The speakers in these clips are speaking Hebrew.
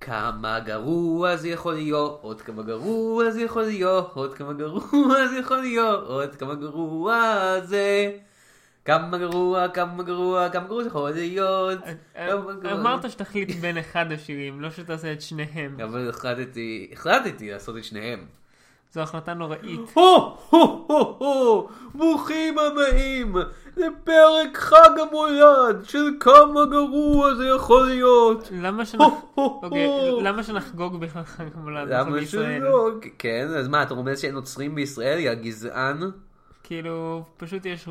כמה גרוע זה יכול להיות, עוד כמה גרוע זה יכול להיות, עוד כמה גרוע זה יכול להיות, עוד כמה גרוע זה. כמה גרוע, כמה גרוע, כמה גרוע זה יכול להיות. כמה גרוע. אמרת שתחליט בין אחד השירים, לא שתעשה את שניהם. אבל החלטתי, החלטתי לעשות את שניהם. זו החלטה נוראית. הו, הו, הו, הו, ברוכים הבאים לפרק חג המולד של כמה גרוע זה יכול להיות. למה שנח- אוקיי. למה שנחגוג בכלל חג המולד למה? שלא? כן, אז מה, אתה רומז שאין נוצרים בישראל, יא גזען? כאילו, פשוט יש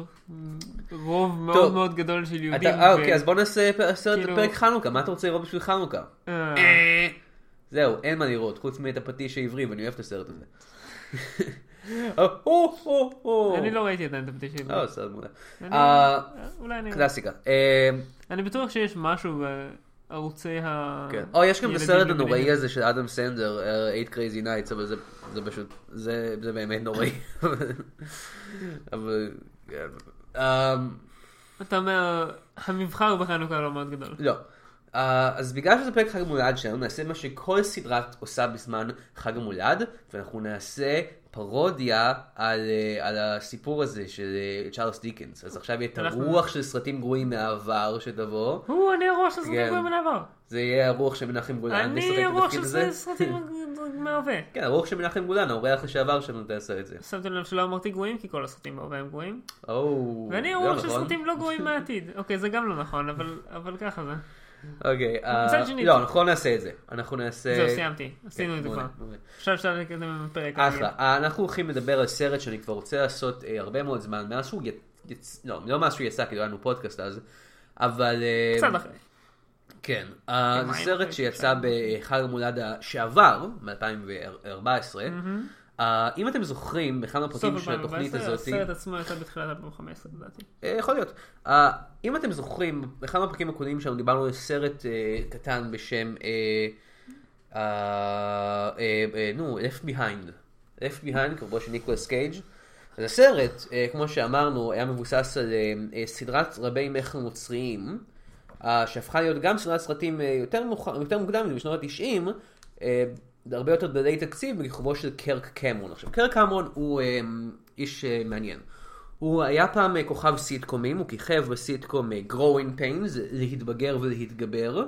רוב מאוד טוב. מאוד גדול של יהודים. אתה- ו- אוקיי, אז בוא נעשה סרט כאילו- לפרק חנוכה, מה אתה רוצה לראות בשביל חנוכה? אה, זהו, אין מה לראות, חוץ מאת הפטיש העברי, ואני אוהב את הסרט הזה. הו. אני לא ראיתי עדיין את שלי. אה, סרט מעולה. אה. קלאסיקה. אה, אני בטוח שיש משהו בערוצי ה... כן. או, יש גם את ילדים הסרט למיניהם. הנוראי הזה של אדם סנדר, אה, 8 Crazy Nights, אבל זה- פשוט, זה באמת נוראי. אבל... אה, אתה אומר, המבחר בחנוכה לא מאוד גדול. לא. Uh, אז בגלל שזה פרק חג המולד שלנו, נעשה מה שכל סדרה עושה בזמן חג המולד, ואנחנו נעשה פרודיה על, uh, על הסיפור הזה של uh, צ'ארלס דיקנס. אז עכשיו יהיה את אנחנו- הרוח של סרטים גרועים מהעבר שתבוא. הוא, אני הרוח של סרטים כן. גרועים מן העבר. זה יהיה הרוח של מנחם גולן, אני הרוח של. סרטים מההווה. כן, הרוח של מנחם גולן, האורח לשעבר שלנו תעשה את זה. שמתם לב שלא אמרתי גרועים, כי כל הסרטים בהווה הם גרועים. ואני זה הרוח של נכון. סרטים לא גרועים מהעתיד. אוקיי, זה גם לא נכון, אבל- אבל ככה זה. אוקיי, אה, לא, אנחנו נעשה את זה. אנחנו נעשה... זהו, סיימתי. כן, עשינו את זה כבר. עכשיו אפשר לקדם בפרק. אחלה. אה, אנחנו הולכים לדבר על סרט שאני כבר רוצה לעשות אה, הרבה מאוד זמן, מאז שהוא יצא, לא, לא מאז שהוא יצא, כי לא היה לנו פודקאסט אז, אבל... קצת אחרי. כן. זה סרט שיצא בחג המולד שעבר, מ-2014. אם אתם זוכרים, באחד סוף מהפרקים של התוכנית 2014, הזאת, הסרט עצמו יצא בתחילת 2015 לדעתי. אה, יכול להיות. אה, אם אתם זוכרים, באחד מהפרקים הקודמים שלנו דיברנו על סרט אה, קטן בשם, נו, Left Behind. Left Behind, קרובו של ניקולס קייג'. אז הסרט, אה, כמו שאמרנו, היה מבוסס על אה, סדרת רבי מכר נוצריים, אה, שהפכה להיות גם סדרת סרטים אה, יותר, מוקדם, בשנות ה-90, אה, הרבה יותר דלי תקציב, בכיכובו של קרק קמרון. עכשיו, קרק קמרון הוא אה, איש אה, מעניין. הוא היה פעם אה, כוכב סיטקומים, הוא כיכב בסיטקום אה, Growing Pains, להתבגר ולהתגבר.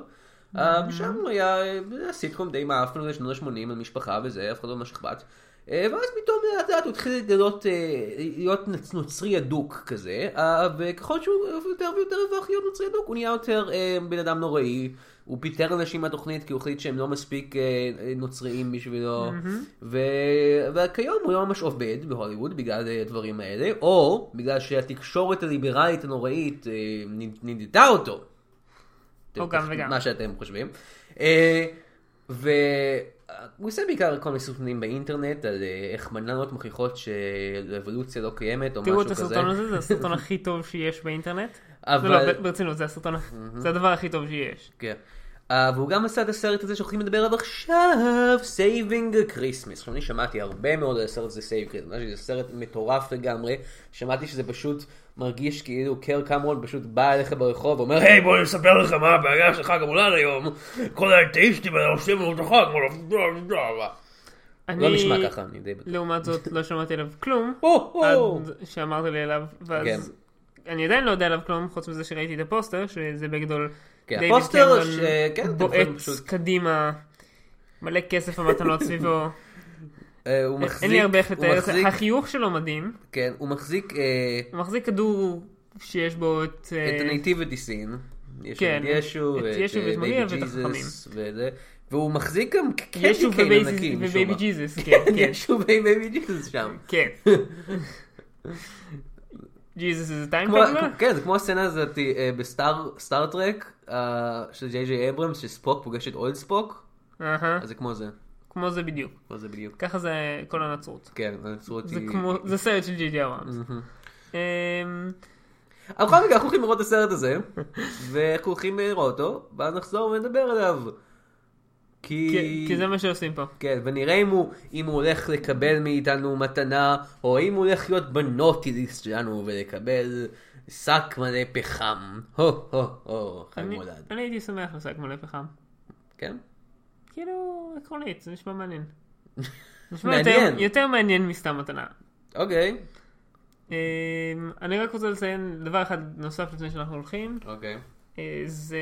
אה, ושם הוא היה אה, היה סיטקום די מאפן לשנות ה-80 על משפחה וזה, אף אחד לא ממש אכפת. אה, ואז פתאום לאט לאט הוא התחיל לגלות, אה, להיות נוצרי אדוק כזה, אה, וככל שהוא יותר ויותר הפך להיות נוצרי אדוק, הוא נהיה יותר אה, בן אדם נוראי. הוא פיטר אנשים מהתוכנית כי הוא החליט שהם לא מספיק אה, אה, נוצריים בשבילו, ו... וכיום הוא לא ממש עובד בהוליווד בגלל אה, הדברים האלה, או בגלל שהתקשורת הליברלית הנוראית נדדה אותו. או גם וגם. מה שאתם חושבים. והוא עושה בעיקר כל מיני סרטונים באינטרנט על איך בננות מוכיחות שאבולוציה לא קיימת או תראו משהו את כזה. הסרטון הזה, זה הסרטון הכי טוב שיש באינטרנט. אבל- לא, לא, ברצינות, זה הסרטון, זה הדבר הכי טוב שיש. כן. Uh, והוא גם עשה את הסרט הזה שהולכים לדבר עליו עכשיו, Saving Christmas. עכשיו אני שמעתי הרבה מאוד על הסרט הזה Saving Christmas, זה סרט מטורף לגמרי, שמעתי שזה פשוט מרגיש כאילו קירק קמרון פשוט בא אליך ברחוב ואומר, היי בוא אני אספר לך מה הבעיה של חג המולד היום, כל האתאיסטים האלה עושים לנו את החג, אני, לא נשמע ככה, אני די בטוח. לעומת זאת, לא שמעתי עליו כלום. עד שאמרת לי עליו, כן. ואז אני עדיין לא יודע עליו כלום, חוץ מזה שראיתי את הפוסטר, שזה בגדול כן, דיוויד הפוסטר קמרון ש- כן, בועט פשוט- קדימה, מלא כסף ומתנות סביבו. אה, הוא מחזיק, אין לי הרבה איך לתאר מחזיק- החיוך שלו מדהים, כן, הוא מחזיק אה, הוא מחזיק כדור שיש בו את... אה, את ה nativity scene. כן, ישו, את ישו אה, ואת מריה ואת החכמים. והוא מחזיק גם candy cane ענקי, ו baby. Jesus, כן, כן, ישו ו baby Jesus שם. כן. Jesus זה time? כן, זה כמו הסצנה הזאת אה, בסטאר סטאר טרק אה, של ג'יי ג'יי אברמס, שספוק פוגש את old ספוק, אז זה כמו זה, כמו זה בדיוק. כמו זה בדיוק. ככה זה כל הנצרות. כן, הנצרות זה היא... זה סרט של ג'י ג'י אברמס. אמ, אבל בכל מקרה, אנחנו הולכים לראות את הסרט הזה, ואנחנו הולכים לראות אותו, ואז נחזור ונדבר עליו. כי... כי כי זה מה שעושים פה. כן, ונראה אם הוא, אם הוא הולך לקבל מאיתנו מתנה, או אם הוא הולך להיות בנוטיליסט שלנו ולקבל שק מלא פחם. הו הו הו, חג אני- מולד. אני הייתי שמח לשק מלא פחם. כן? כאילו, עקרונית, זה נשמע מעניין. נשמע מעניין. יותר- יותר מעניין מסתם מתנה. אוקיי. אמ, אני רק רוצה לציין דבר אחד נוסף לפני שאנחנו הולכים. אוקיי. אה, זה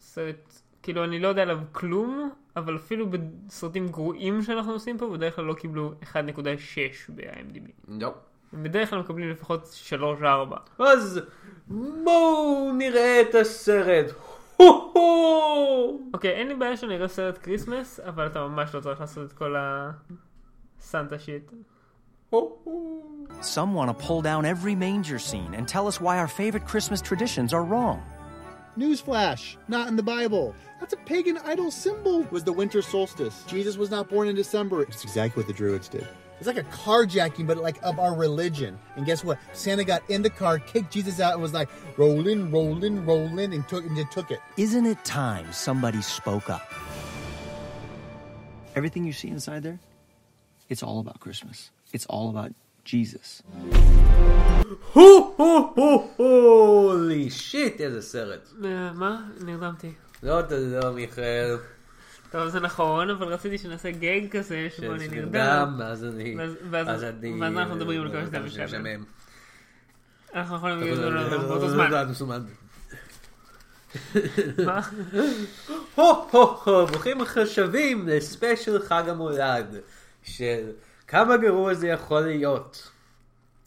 סרט, כאילו אני לא יודע עליו כלום, אבל אפילו בסרטים גרועים שאנחנו עושים פה, בדרך כלל לא קיבלו 1.6 ב-IMDb. לא. הם בדרך כלל מקבלים לפחות 3-4. אז בואו נראה את הסרט. אוקיי, אין לי בעיה שנראה סרט כריסמס, אבל אתה ממש לא צריך לעשות את כל הסנטה שיט. הו-הו. Some want to pull down every manger scene and tell us why our favorite Christmas traditions are wrong. Newsflash, not in the Bible. That's a pagan idol symbol. It was the winter solstice. Jesus was not born in December. It's exactly what the Druids did. It's like a carjacking, but like of our religion. And guess what? Santa got in the car, kicked Jesus out, and was like, rolling, rolling, rolling, and took and took it. Isn't it time somebody spoke up? Everything you see inside there, it's all about Christmas. It's all about Jesus. הו-הו-הו-הולי שיט, איזה סרט. אה, מה? נרדמתי. לא, תודה, מיכאל. טוב, זה נכון, אבל רציתי שנעשה גג כזה שבו אני נרדם. שנרדם, אז אני... ואז- ואז- אז אני... ואז אנחנו מדברים על כל אה, שאתה משעמם. אנחנו יכולים להגיד לא, לא, באותו לא, זמן. לא, מסומן. מה? הו-הו-הו, ברוכים השבים לספיישל חג המולד של כמה גרוע זה יכול להיות.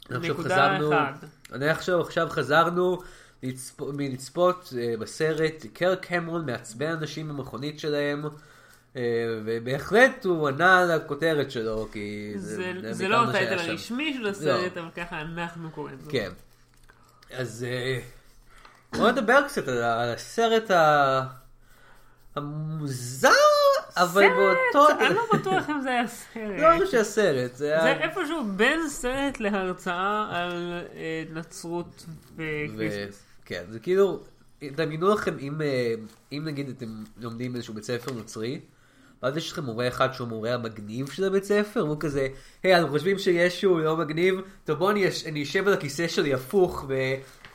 נקודה אחד. אני עכשיו, עכשיו חזרנו לצפ... מלצפות אה, בסרט קר קמרון מעצבן אנשים במכונית שלהם. אה, ובהחלט הוא ענה על הכותרת שלו כי זה זה זה בעיקר לא הטייטל. הרשמי של הסרט, אבל ככה אנחנו קוראים לו. כן. אז אה, בוא נדבר קצת על על הסרט ה- המוזר, אבל באותו... סרט, אני לא בטוח אם זה היה סרט. לא ממש הסרט, זה זה היה... איפשהו בין סרט להרצאה על אה, נצרות ו- ו Christmas. כן, זה כאילו, דמיינו לכם אם, אה, אם נגיד אתם לומדים באיזשהו בית ספר נוצרי, ואז יש לכם מורה אחד שהוא המורה המגניב של הבית ספר, והוא כזה, היי, אתם חושבים שישו לא מגניב? טוב בואו אני, אש- אני אשב על הכיסא שלי הפוך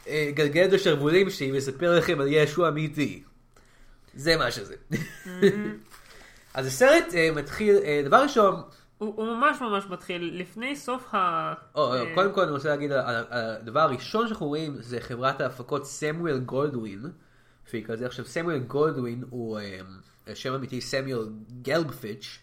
וגלגל את השרוולים שלי ואספר לכם על ישו אמיתי. זה מה שזה. אז הסרט אה, מתחיל, אה, דבר ראשון, הוא הוא ממש ממש מתחיל לפני סוף ה... או, אה, קודם כל אני רוצה להגיד, הדבר הראשון שאנחנו רואים זה חברת ההפקות סמואל גולדווין, שהיא כזה עכשיו סמואל גולדווין הוא אה, שם אמיתי סמואל גלבפיץ',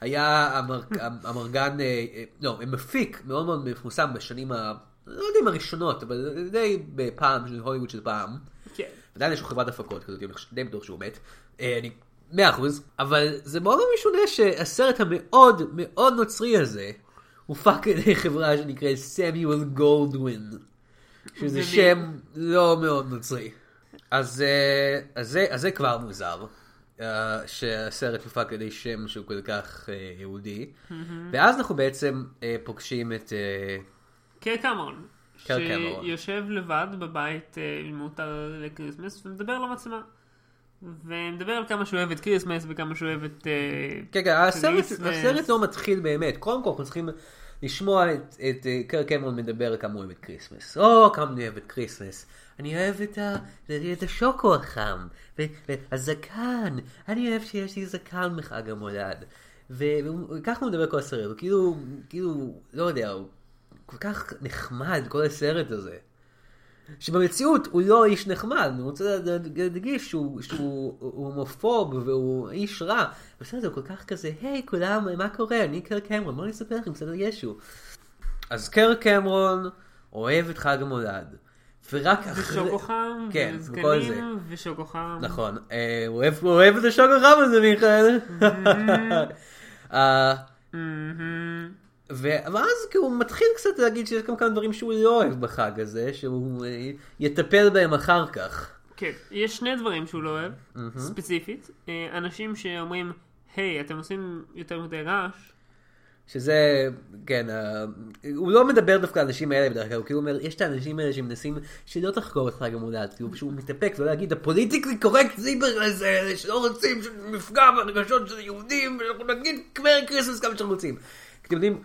היה המר- המרגן, אה, אה, לא, מפיק מאוד מאוד מפורסם בשנים ה... לא יודע אם הראשונות, אבל די בפעם, של הוליווד של פעם. כן. עדיין יש לו חברת הפקות כזאת, אני די בטוח שהוא מת. אה, אני מאה אחוז, אבל זה מאוד מאוד משונה שהסרט המאוד מאוד נוצרי הזה הופק על ידי חברה שנקראת סמיואל גולדווין, שזה שם לא מאוד נוצרי. אז, אה, אז, זה, אז זה כבר מוזר, אה, שהסרט הופק על ידי שם שהוא כל כך אה, יהודי, ואז אנחנו בעצם פוגשים את... קירק קמרון. קירק קמרון. שיושב לבד בבית עם מעוטר ל Christmas ומדבר למצלמה. ומדבר על כמה שהוא אוהב את Christmas וכמה שהוא אוהב את... אה, כן, כן, הסרט, Christmas. הסרט לא מתחיל באמת. קודם כל אנחנו צריכים לשמוע את, את אה, קירק קמרון מדבר על כמה הוא אוהב את Christmas. או, כמה אני אוהב את Christmas. אני אוהב את, ה, את השוקו החם, והזקן. אני אוהב שיש לי זקן בחג המולד. וככה הוא מדבר כל הסרט, הוא כאילו, כאילו, לא יודע, הוא כל כך נחמד כל הסרט הזה. שבמציאות הוא לא איש נחמד, אני רוצה להדגיש שהוא, שהוא הוא הומופוב והוא איש רע. בסדר, זה כל כך כזה, היי כולם, מה קורה? אני קר קמרון, בוא אני אספר לכם קצת על ישו. אז קר קמרון אוהב את חג המולד. ורק אחרי... ושוקו חם, כן. וזקנים, ושוקו חם. נכון, אה, הוא אוהב- הוא אוהב את השוקו חם הזה, מיכאל. אה, מהמם. ו- ואז כאילו הוא מתחיל קצת להגיד שיש גם כמה דברים שהוא לא אוהב בחג הזה, שהוא אה, יטפל בהם אחר כך. כן, יש שני דברים שהוא לא אוהב, ספציפית. אה, אנשים שאומרים, היי, אתם עושים יותר מדי רעש. שזה, כן, אה, הוא לא מדבר דווקא על האנשים האלה בדרך כלל, הוא כאילו אומר, יש את האנשים האלה שמנסים שלא תחגוג את חג המולד, כאילו שהוא מתאפק ולא להגיד, ה politically correct זיבר הזה, שלא רוצים שנפגע ברגשות של יהודים, ואנחנו נגיד Merry Christmas כמה שאנחנו רוצים. אתם יודעים,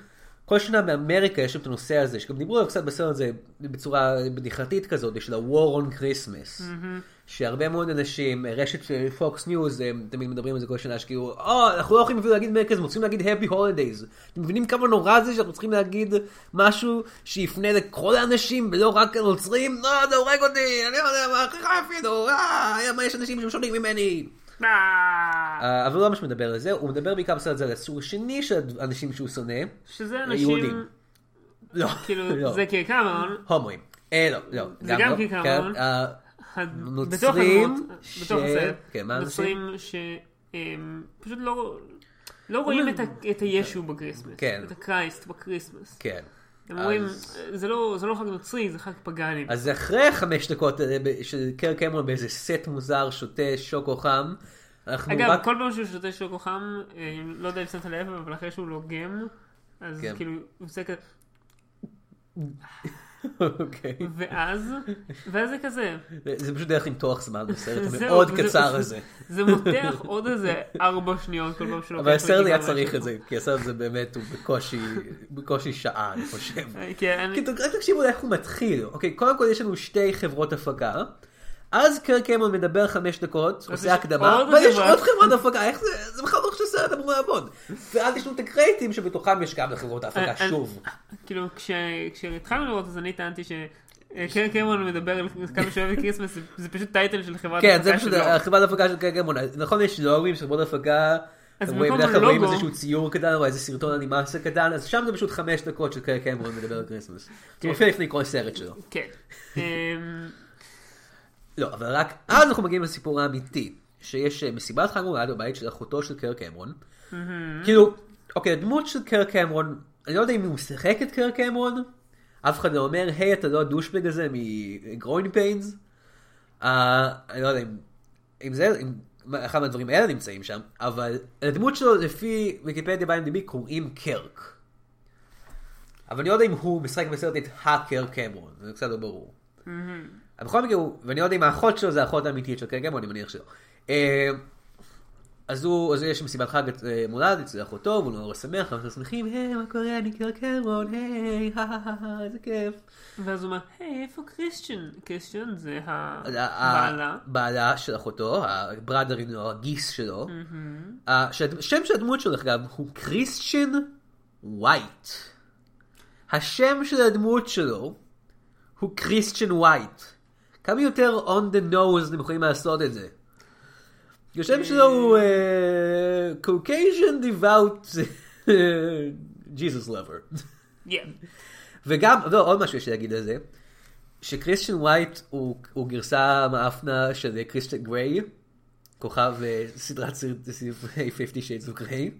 כל שנה באמריקה יש שם את הנושא הזה, שגם דיברו עליו קצת בסרט הזה בצורה בדיחתית כזאת, של ה-war on Christmas. שהרבה מאוד אנשים, רשת פוקס ניוז, הם תמיד מדברים על זה כל שנה, שכאילו, אה, אנחנו לא יכולים אפילו להגיד Merry Christmas, אנחנו להגיד Happy Holidays. אתם מבינים כמה נורא זה שאנחנו צריכים להגיד משהו שיפנה לכל האנשים ולא רק לנוצרים? לא, זה הורג אותי, אני לא יודע מה, הכי חי אפילו, אה, יש אנשים שהם שונים ממני. אה, אבל הוא לא ממש מדבר על זה, הוא מדבר בעיקר בסרט הזה על הסוג השני של אנשים שהוא שונא. שזה אנשים, יהודים. לא, כאילו, לא. זה כעיקרון, הומואים. אה, לא, לא. זה גם לא. כעיקרון. כן, אה, נוצרים ש- כן, נוצרים שהם פשוט לא לא רואים את הישו ב Christmas, כן. את ה Christ ב Christmas. כן. הם אומרים, זה לא זה לא חג נוצרי, זה חג פגאני. אז אחרי חמש דקות אה, של קירק קמרון באיזה סט מוזר שותה שוקו חם, אנחנו אגב, רק... כל פעם שהוא שותה שוקו חם, אה, לא יודע אם שמת לב, אבל אחרי שהוא לוגם, אז כן. כאילו, הוא עושה כזה, אוקיי. ואז, ואז זה כזה, זה פשוט דרך למתוח זמן בסרט המאוד קצר הזה. זה מותח עוד איזה ארבע שניות כל פעם שלוקח אבל הסרט היה צריך. את זה, כי הסרט הזה באמת הוא בקושי, שעה, אני חושב. אה, כן, רק תקשיבו לאיך הוא מתחיל. אוקיי, קודם כל יש לנו שתי חברות הפקה. אז קירק קמרון מדבר חמש דקות, עושה הקדמה, ויש. עוד חברת הפקה, איך זה, זה בכלל לא איך שהסרט אמור לעבוד. ואז יש לנו את הקרדיטים שבתוכם יש גם לחברות ההפקה אה, אה, שוב. כאילו, כש- כשהתחלנו לראות, אז אני טענתי ש... אה, קירק קמרון מדבר על כמה שהוא אוהב Christmas, זה- זה פשוט title של חברת כן, זה ההפקה פשוט שלו. חברת ההפקה של קירק קמרון. נכון, יש לוגוים של חברות הפקה. אז במקום בדרך כלל רואים הלוגו- איזשהו ציור קטן או איזה סרטון אנימציה קטן, אז שם זה פשוט חמש דקות של קירק קמרון מדבר על Christmas. זה מופיע לפני כל סרט שלו. כן. אמ, לא, אבל רק אז אנחנו מגיעים לסיפור האמיתי, שיש אה, מסיבת חג מולד בבית של אחותו של קר קמרון. כאילו, אוקיי, הדמות של קר קמרון, אני לא יודע אם הוא משחק את קר קמרון, אף אחד לא אומר, היי, אתה לא הדושבג הזה מגרוין פיינס. אני לא יודע אם, אם זה, אם אחד מהדברים האלה נמצאים שם, אבל הדמות שלו לפי ויקיפדיה ב-IMDb קוראים קרק. אבל אני לא יודע אם הוא משחק בסרט את הקר קמרון, זה קצת לא ברור. אבל בכל מקרה, ואני לא יודע אם האחות שלו זה האחות האמיתית של קר קמרון, אני מניח שלא. אה, אז הוא, אז יש מסיבת חג אה, מולד אצל אחותו, והוא נורא שמח, אנחנו שמחים, היי, מה קורה, אני קר קמרון, היי, איזה כיף. ואז הוא אומר, היי, איפה קריסטיאן? קריסטיאן זה הבעלה. ה- בעלה של אחותו, הבראדרין או הגיס שלו. ה- שהשם של הדמות שלו, אגב, הוא קריסטיאן ווייט. השם של הדמות שלו הוא קריסטיאן ווייט. כמה יותר on the nose אתם יכולים לעשות את זה? השם שלו הוא אה, Caucasian devout Jesus lover. וגם, לא, עוד משהו יש להגיד על זה, שקריסטיאן ווייט הוא, גרסה מעפנה של קריסטיאן גריי, כוכב אה, סדרת סרטי 50 Shades of Grey.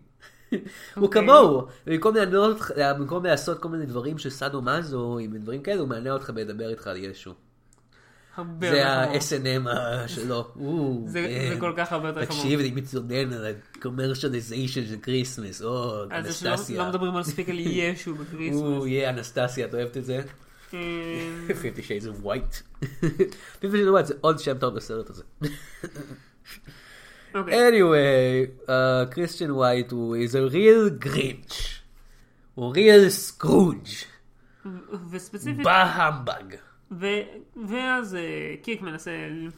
הוא כמוהו, במקום לענות, במקום לעשות כל מיני דברים של סאדו מאזו, עם דברים כאלה, הוא מענה אותך בלדבר איתך על ישו. הרבה זה. ה-S&M שלו. או, זה כן. כל כך הרבה יותר חמור. תקשיב, אני מתלונן על ה-commercialization של Christmas, או, אז שלא אנסטסיה. לא מדברים מספיק על ישו או, ב Christmas. יא, אנסטסיה, את אוהבת את זה? אמ, 50 Shades of White. 50 Shades of White זה עוד שם טוב לסרט הזה. אוקיי. anyway, uh, קריסטיאן ווייט הוא is a real grinch. הוא real scrooge. וספציפית, בהמבג. ו- ואז אה, קיק מנסה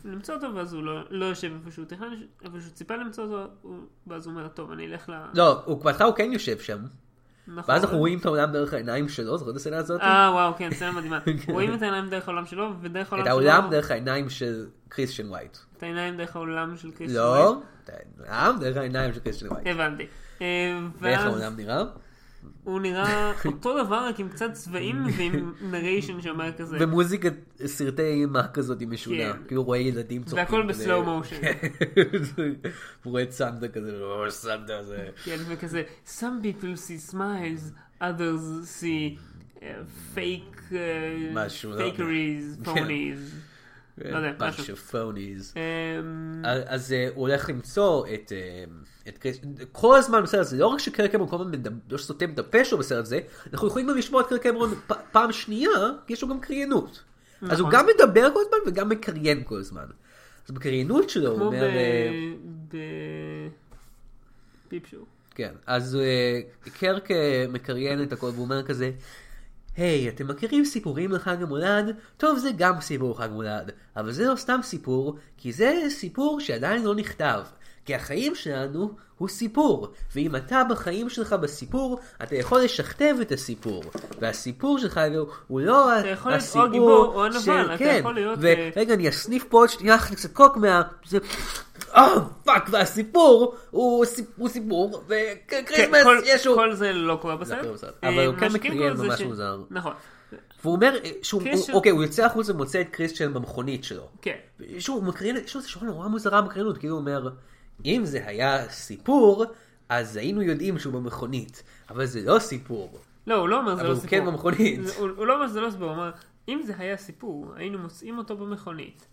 למצוא אותו, ואז הוא לא- לא יושב איפה שהוא תכנן, איפה שהוא ציפה למצוא אותו, הוא- ואז הוא אומר, טוב, אני אלך ל... לא, הוא בהתחלה הוא כן יושב שם. נכון. ואז אנחנו רואים את העולם דרך העיניים שלו, זוכר את הסצנה הזאת? אה, וואו, כן, סצנה מדהימה. רואים את העיניים דרך העולם שלו, ודרך העולם את שלו... העולם דרך העיניים של קריסטיאן ווייט. את העיניים דרך העולם של קריס לא, את העולם דרך העיניים של קריסטיאן ווייט. הבנתי. אה, ואיך העולם נראה? הוא נראה אותו דבר, רק עם קצת צבעים ועם narration שאומר כזה. ומוזיקת סרטי אימה כזאת היא משונה. כן. כאילו רואה ילדים צוחקים. והכל. ב slow motion. כן. הוא רואה את סנטה כזה, או סנטה זה. כן, וכזה, some people see smiles, others see uh, fake, uh, משהו, לא fakeries, כן. phonies. לא יודע, bunch משהו. of phonies. אמ, אז אה, הוא הולך למצוא את, אה, את קריס, כל הזמן בסרט הזה, לא רק שקר קמרון כל הזמן לא סותם את הפה שלו בסרט הזה, אנחנו יכולים גם לשמוע את קר קמרון פ- פעם שנייה, כי יש לו גם קריינות. אז הוא נכון. גם מדבר כל הזמן וגם מקריין כל הזמן. אז בקריינות שלו הוא כמו אומר, אה, ב... פיפ שואו. כן, אז אה, קרק אה, מקריין את הכל והוא אומר כזה, היי, אתם מכירים סיפורים לחג המולד? טוב, זה גם סיפור חג מולד, אבל זה לא סתם סיפור, כי זה סיפור שעדיין לא נכתב. כי החיים שלנו הוא סיפור, ואם אתה בחיים שלך בסיפור, אתה יכול לשכתב את הסיפור. והסיפור שלך הוא לא אתה יכול להיות או הסיפור גיבור או הנבל, של- אתה כן, יכול להיות, אה, ורגע, אני אסניף פה עוד שנייה קצת קוק מה... זה... אה, fuck, והסיפור הוא סיפ- הוא סיפור, כן, ו Christmas כל- ישו. כל זה לא קורה בסרט. בסרט, אה, אבל הוא כן זה ממש מוזר. נכון. והוא אומר שהוא, קריסטיאן- הוא, אוקיי, הוא יוצא החוצה ומוצא את קריסטיאן במכונית שלו. כן. שוב, הוא מקריין, יש לו איזה שורה נורא מוזרה בקריינות, כאילו הוא אומר, אם זה היה סיפור, אז היינו יודעים שהוא במכונית, אבל זה לא סיפור. לא, הוא לא אומר זה אבל לא הוא סיפור. כן במכונית. הוא הוא לא אומר שזה לא סיפור, הוא אומר, אם זה היה סיפור, היינו מוצאים אותו במכונית.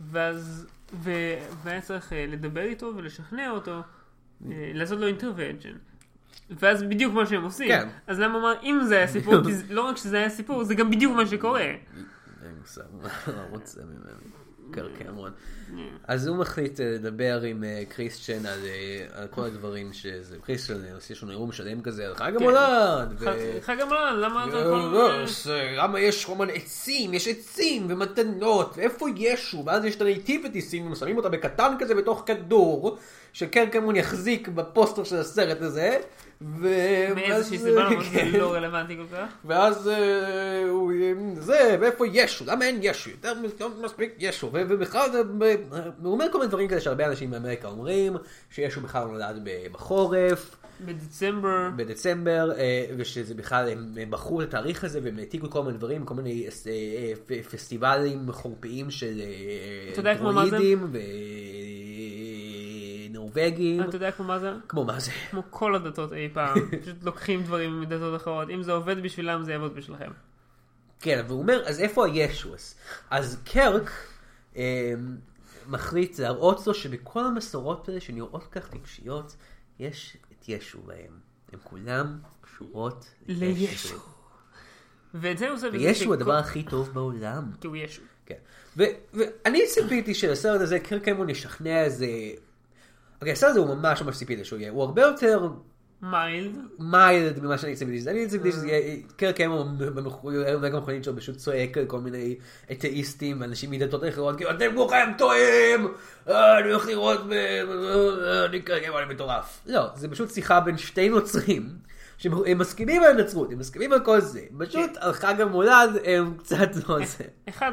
ואז, ו- והיה צריך אה, לדבר איתו ולשכנע אותו, אה, לעשות לו אינטרוונג'ן. ואז בדיוק מה שהם עושים. כן. אז למה הוא אמר, אם זה היה סיפור, כי זה- לא רק שזה היה סיפור, זה גם בדיוק מה שקורה. אין מושג מה הוא רוצה ממנו. קר קמרון. אז הוא מחליט אה, לדבר עם אה, קריסטיאן על אה, על כל הדברים שזה, קריסטיאן אה, עושה לנו נאום שלם כזה על חג המולד. ו- ח- חג המולד, למה אתה יכול... לא, למה יש כל מיני עצים, יש עצים ומתנות, ואיפה ישו? ואז יש את הנייטיבטיסים, ושמים אותה בקטן כזה בתוך כדור, שקרקמון יחזיק בפוסטר של הסרט הזה, ו... מאיזושהי סיבה כן. לא רלוונטי כל כך. ואז הוא זה, ואיפה ישו? למה אין ישו? יותר מ- מספיק ישו. ובכלל, זה- הוא אומר כל מיני דברים כאלה שהרבה אנשים באמריקה אומרים, שישו בכלל נולד ב- בחורף. בדצמבר, בדצמבר, אה, ושזה בכלל, הם בחרו את התאריך הזה והם העתיקו כל מיני דברים, כל מיני אה, אה, פסטיבלים חורפיים של? דרואידים ונורבגים, אתה יודע כמו מה זה? כמו מה זה. כמו כל הדתות אי פעם, פשוט לוקחים דברים מדתות אחרות, אם זה עובד בשבילם זה יעבוד בשבילכם. כן, והוא אומר, אז איפה הישועס? אז קרק מחליט להראות לו שבכל המסורות האלה שנראות כך טיפשיות, יש את ישו בהם. הם כולם קשורות לישו. ואת זה הוא בזה וישו הוא הדבר הכי טוב בעולם. כי הוא ישו. כן. ואני ציפיתי שלסרט הזה קרקמון ישכנע איזה... אוקיי, הסרט הזה הוא ממש ממש ציפיתי שהוא יהיה. הוא הרבה יותר מיילד, מיילד ממה שאני ציפיתי. אני ציפיתי שזה יהיה... קרקמון במחויב המכונית שלו פשוט צועק על כל מיני אתאיסטים ואנשים מדתות אחרות, כאילו אתם כולכם טועים! אה, אני הולך לראות אני קרקמון, אני מטורף. לא, זה פשוט שיחה בין שתי נוצרים. שהם מסכימים על הנצרות, הם מסכימים על כל זה, פשוט על חג המולד הם קצת לא זה. אחד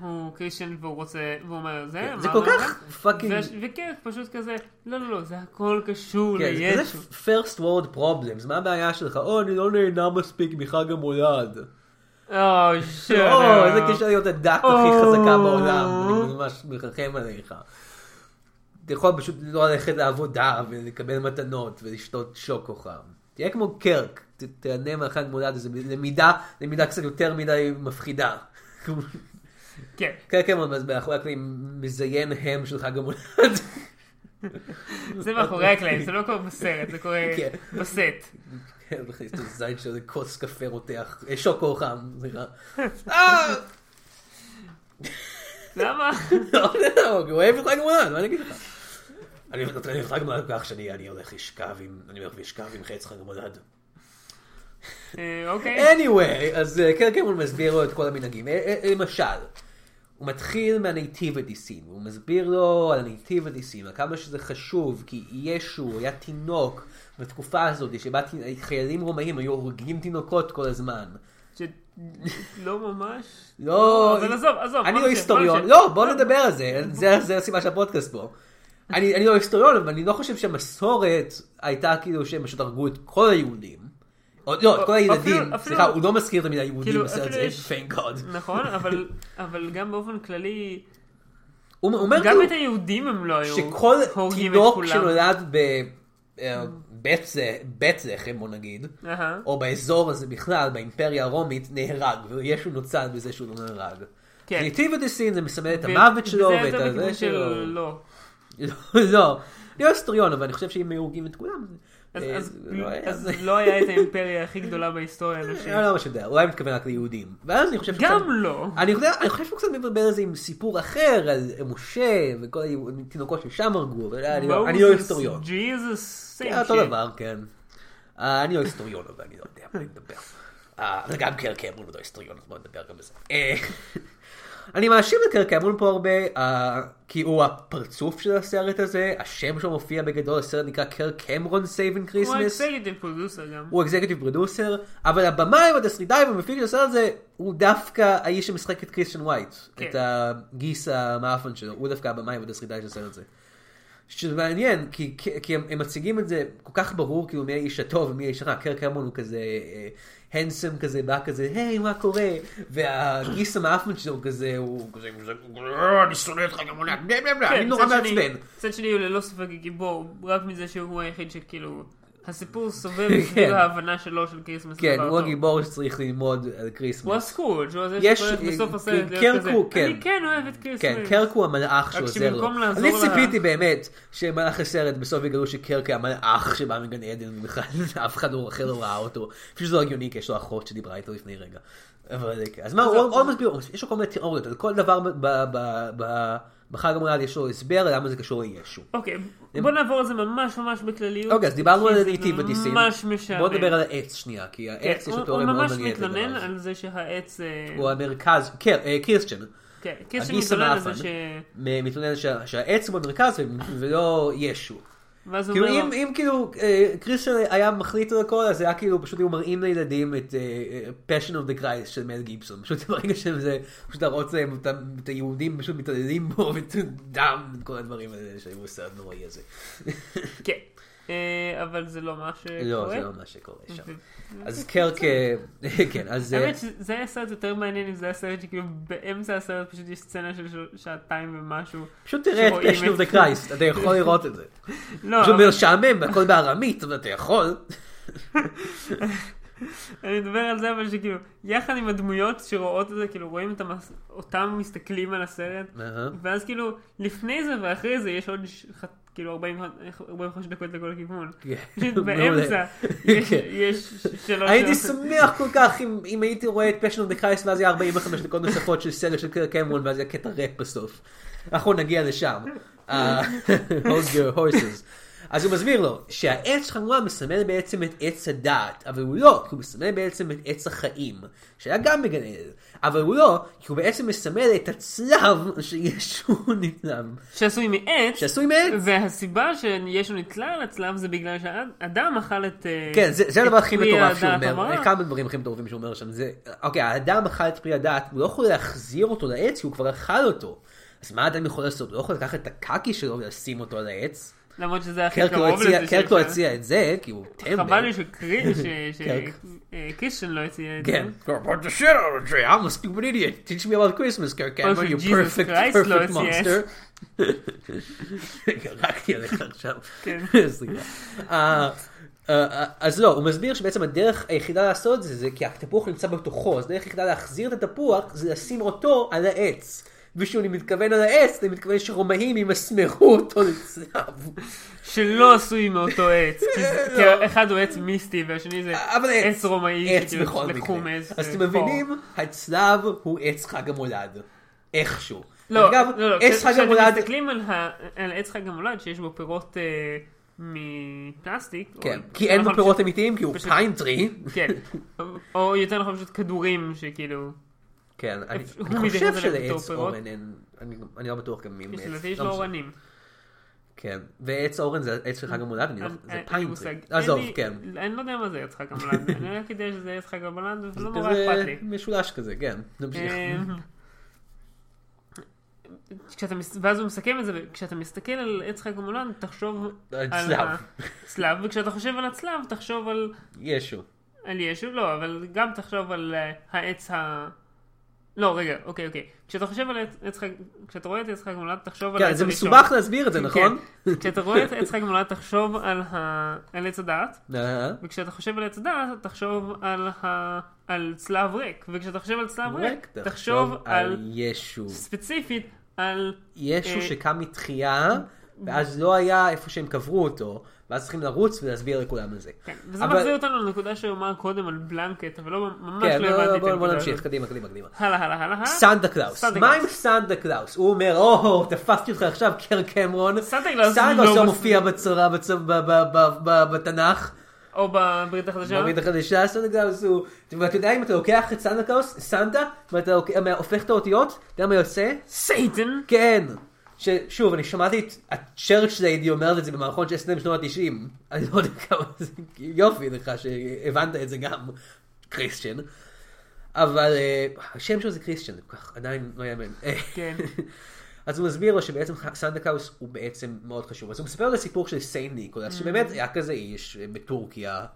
הוא קריסטיאן והוא רוצה, והוא אומר זה, זה אמרנו כל כך זה, פאקינג- וקרק פשוט כזה, לא לא לא, זה הכל קשור כן, זה לישו. כזה first world problems, מה הבעיה שלך? או, אני לא נהנה מספיק מחג המולד. אוי, או, שאלה. איזה קשר להיות הדת הכי חזקה בעולם, אני ממש מרחם עליך. אתה יכול פשוט לא ללכת לעבודה ולקבל מתנות ולשתות שוקו חם. תהיה כמו קרק, ת- תהנה מהחג מולד, זה למידה, למידה קצת יותר מדי מפחידה. כן, קרק כמובן מאחורי הקלעים מזיין הם של חג המולד. זה מאחורי הקלעים, זה לא קורה בסרט, זה קורה כן. בסט. כן, מכניס את הזין של כוס קפה רותח, אה, שוקו חם, סליחה. אה! למה? לא, לא, הוא אוהב את חג המולד, מה אני אגיד לך? אני את חג המולד כך שאני אני הולך לשכב עם, אני הולך לשכב עם חץ חג המולד. אה, אוקיי. anyway, אז אה, קרקמון מסביר לו את כל המנהגים. אה, למשל, הוא מתחיל מהנייטיביטיסים, הוא מסביר לו על הנייטיביטיסים, על כמה שזה חשוב, כי ישו היה תינוק בתקופה הזאת, שבה חיילים רומאים היו הורגים תינוקות כל הזמן. לא ממש. לא, אבל עזוב, עזוב. אני לא היסטוריון, לא. בוא נדבר על זה זה הסיבה של הפודקאסט פה. אני אני לא היסטוריון, אבל אני לא חושב שהמסורת הייתה כאילו שהם פשוט הרגו את כל היהודים. או לא, את כל אפילו- הילדים, אפילו- סליחה, הוא לא מזכיר את המילה יהודים כאילו, בסרט אפילו הזה, יש- thank God. נכון, אבל- אבל גם באופן כללי, הוא אומר גם כאילו את היהודים הם לא היו שכל הורגים את תינוק כולם. שנולד בבית לחם, בוא נגיד. או באזור הזה בכלל, באימפריה הרומית, נהרג, וישו נוצל בזה שהוא לא נהרג. כן. ניטיבדיסין זה מסמל את המוות שלו ואת הזה שלו. לא. לא, לא, לא היסטוריון, אבל אני חושב שאם היו הורגים את כולם, אז- אה, לא היה- לא היה את האימפריה הכי גדולה בהיסטוריה האנושית. אני לא ממש יודע, אולי הוא מתכוון רק ליהודים. ואז אני חושב גם לא. אני יודע, חושב שהוא קצת מבלבל על זה עם סיפור אחר, על משה, וכל התינוקות ששם הרגו, אבל אני לא- לא היסטוריון. ג'יזוס, כן, אותו דבר, כן. אה, אני לא היסטוריון, אבל אני לא יודע מה אני מדבר. אה, וגם קירק קמרון אותו היסטוריון, אז בוא נדבר גם בזה. אני מאשים את קירק קמרון פה הרבה, אה, כי הוא הפרצוף של הסרט הזה, השם שלו מופיע בגדול, הסרט נקרא Kirk Cameron's Saving Christmas. ה executive producer גם. הוא executive producer, אבל הבמאי והתסריטאי והמפיק של הסרט הזה, הוא דווקא האיש שמשחק את קריסטיאן ווייט, כן. את הגיס המעפן שלו, הוא דווקא הבמאי והתסריטאי של הסרט הזה. שזה מעניין, כי, כי, הם, הם מציגים את זה כל כך ברור, כאילו מי האיש הטוב ומי האיש הרע, קירק קמרון הוא כזה handsome כזה, בא כזה, היי מה קורה, והגיס המעפן שלו כזה, הוא כזה, "אה, אני שונא אותך גם בלה בלה, אני כן, נורא מעצבן. מצד שני הוא ללא ספק גיבור, רק מזה שהוא היחיד שכאילו, הסיפור סובב כן. סביב ההבנה שלו של Christmas. כן, הוא. הגיבור שצריך ללמוד על Christmas. הוא הסקרוג', הוא הזה יש- שצריך בסוף אה, הסרט קירק להיות כזה, כן. אני כן אוהב את Christmas. כן, קירק הוא המלאך שעוזר לו. אני ציפיתי באמת שבמהלך הסרט בסוף יגלו שקרק היה מלאך שבא מגן עדן בכלל, אף אחד לא- אחר לא ראה אותו. פשוט שזה לא הגיוני כי יש לו אחות שדיברה איתו לפני רגע. אבל כן. אז מה, הוא עוד מסביר, יש לו כל מיני תיאוריות, על כל דבר ב- בחג המולד יש לו הסבר למה זה קשור לישו. אוקיי, בוא נעבור על זה ממש ממש בכלליות. אוקיי, אז דיברנו על זה ניטיב ודיסים. ממש משעמם. בוא נדבר על העץ שנייה, כי כן, העץ יש הוא- לו תיאוריה הוא מאוד ממש מעניינת מתלונן לגביו. על זה שהעץ... הוא המרכז, כן, קירסצ'ן. כן, הגיס מתלונן על זה. ש... מתלונן שה- שהעץ הוא במרכז ולא ישו. ואז כאילו אומר? אם, אם כאילו אה, קריסטל היה מחליט על הכל אז זה היה כאילו פשוט היו מראים לילדים את אה, passion of the Christ של מל גיבסון. פשוט ברגע שזה פשוט להראות להם את היהודים פשוט מתעללים בו ואת דם את כל הדברים האלה שהיו הסרט נוראי הזה. כן, אבל זה לא מה שקורה. לא זה לא מה שקורה שם. אז קרק אה, כן אז אה, האמת שזה היה סרט יותר מעניין אם זה היה סרט שכאילו באמצע הסרט פשוט יש סצנה של שעתיים ומשהו. פשוט תראה את of את- the Christ אתה יכול לראות את זה. לא, פשוט משעמם והכל בארמית אבל אתה יכול. אני מדבר על זה אבל שכאילו יחד עם הדמויות שרואות את זה כאילו רואים את המס... אותם מסתכלים על הסרט. ואז כאילו לפני זה ואחרי זה יש עוד כאילו 40 45 דקות לכל הכיוון. כן. פשוט. באמצע יש- כן. יש שלוש הייתי. שמח כל כך אם, הייתי רואה את פשן קרייסט ואז היה 45 דקות נוספות של סרט של קר קמרון ואז היה קטע ראפ בסוף. אנחנו נגיע לשם. אה, hold your horses. אז הוא מסביר לו שהעץ חנועה מסמל בעצם את עץ הדעת, אבל הוא לא, כי הוא מסמל בעצם את עץ החיים, שהיה גם בגן עדן, אבל הוא לא, כי הוא בעצם מסמל את הצלב שישו נתלם, שעשוי מעץ. שעשוי מעץ. והסיבה שישו נתלה על הצלב זה בגלל שהאדם אכל את... אה, כן, זה, זה הדבר הכי מטורף שהוא אומר. כמה דברים הכי מטורפים שהוא אומר שם, זה, אוקיי, האדם אכל את פרי הדעת, הוא לא יכול להחזיר אותו לעץ, כי הוא כבר אכל אותו. אז מה האדם יכול לעשות? הוא לא יכול לקחת את הקקי שלו ולשים אותו על העץ? למרות שזה הכי קרוב הציע- לזה. קרק לא שאפשר. הציע את זה, כי הוא טמבל. חבל לי. שקישן לא הציע את כן. זה. What the shit out of tree, I'm a stupid idiot. Teach me about Christmas, Kirk או you perfect, Christ לא perfect הציע את monster. קראתי עליך עכשיו. כן. סליחה. אה, אה, אז לא, הוא מסביר שבעצם הדרך היחידה לעשות זה, זה כי התפוח נמצא בתוכו, אז הדרך היחידה להחזיר את התפוח זה לשים אותו על העץ. ושאני מתכוון על העץ, אני מתכוון שרומאים ימסמרו אותו לצלב. שלא עשוי מאותו עץ. כי זה- כי לא. האחד הוא עץ מיסטי והשני זה עץ, רומאי עץ בכל מקרה. אז אה, אתם. מבינים, הצלב הוא עץ חג המולד. איכשהו. לא, אגב, לא, לא, כשאתם מסתכלים על עץ חג המולד שיש בו פירות אה, מפלסטיק. כן, או- כי אין בו נכון, פירות פשוט- אמיתיים, כי הוא פשוט- pine tree. כן, או יותר נכון פשוט כדורים שכאילו, כן, אני חושב שלעץ. אורן אין, אני- אני לא בטוח גם אם יש עץ. לדעתי יש לא לו. אורנים. כן, ועץ אורן זה עץ של חג המולד, אני לא- אין- זה לי pine tree. עזוב, כן. אני לא יודע מה זה עץ חג המולד, אני רק יודע שזה עץ חג המולד זה ולא נורא אכפת לי. משולש כזה, כן. נמשיך. אמ, כשאתה ואז הוא מסכם את זה, כשאתה מסתכל על עץ חג המולד, תחשוב על על צלב. הצלב, וכשאתה חושב על הצלב, תחשוב על ישו. על ישו, לא, אבל גם תחשוב על אה, העץ ה... לא, רגע, אוקיי, אוקיי. כשאתה חושב על חג, כשאתה רואה את עץ חג המולד, תחשוב על כן, העץ זה הראשון. מסובך להסביר את זה, נכון? כן. כשאתה רואה את עץ חג המולד, תחשוב על עץ הדעת, אה, וכשאתה חושב על עץ הדעת, תחשוב. על צלב ריק, וכשאתה חושב על צלב ריק, תחשוב על... ישו. ספציפית, על... ישו אה, שקם מתחייה, ואז לא היה איפה שהם קברו אותו, ואז צריכים לרוץ ולהסביר לכולם על זה. כן, וזה אבל- מחזיר אותנו לנקודה שאמר קודם על blanket, אבל לא, ממש כן, לא בוא- הבנתי בוא- את בוא נמשיך. קדימה, קדימה, קדימה. הלאה, הלאה, הלאה. סנטה קלאוס, מה. עם סנטה קלאוס? הוא אומר, או, תפסתי אותך עכשיו, קירק קמרון. קלאוס סנטה לא קלאוס לא מופיע בצורה בצ- ב- ב- ב- ב- בתנ"ך. או בברית החדשה. בברית החדשה סנטה קלאוס הוא, ואתה יודע אם אתה לוקח את סנטה קלאוס, סנטה, ואתה הופך את האותיות, אתה יודע מה יוצא? Satan. כן. ששוב, אני שמעתי את ה Church Lady אומרת את זה במערכון של SNL בשנות ה-90. אני לא יודע כמה זה, יופי לך שהבנת את זה גם, קריסטיאן. אבל אה, השם שלו זה קריסטיאן, כל כך עדיין לא יאמן. כן. אז הוא מסביר לו שבעצם סנטה קלאוס הוא בעצם מאוד חשוב. אז הוא מספר לו סיפור של Saint ניקולס, שבאמת היה כזה איש אה, בטורקיה.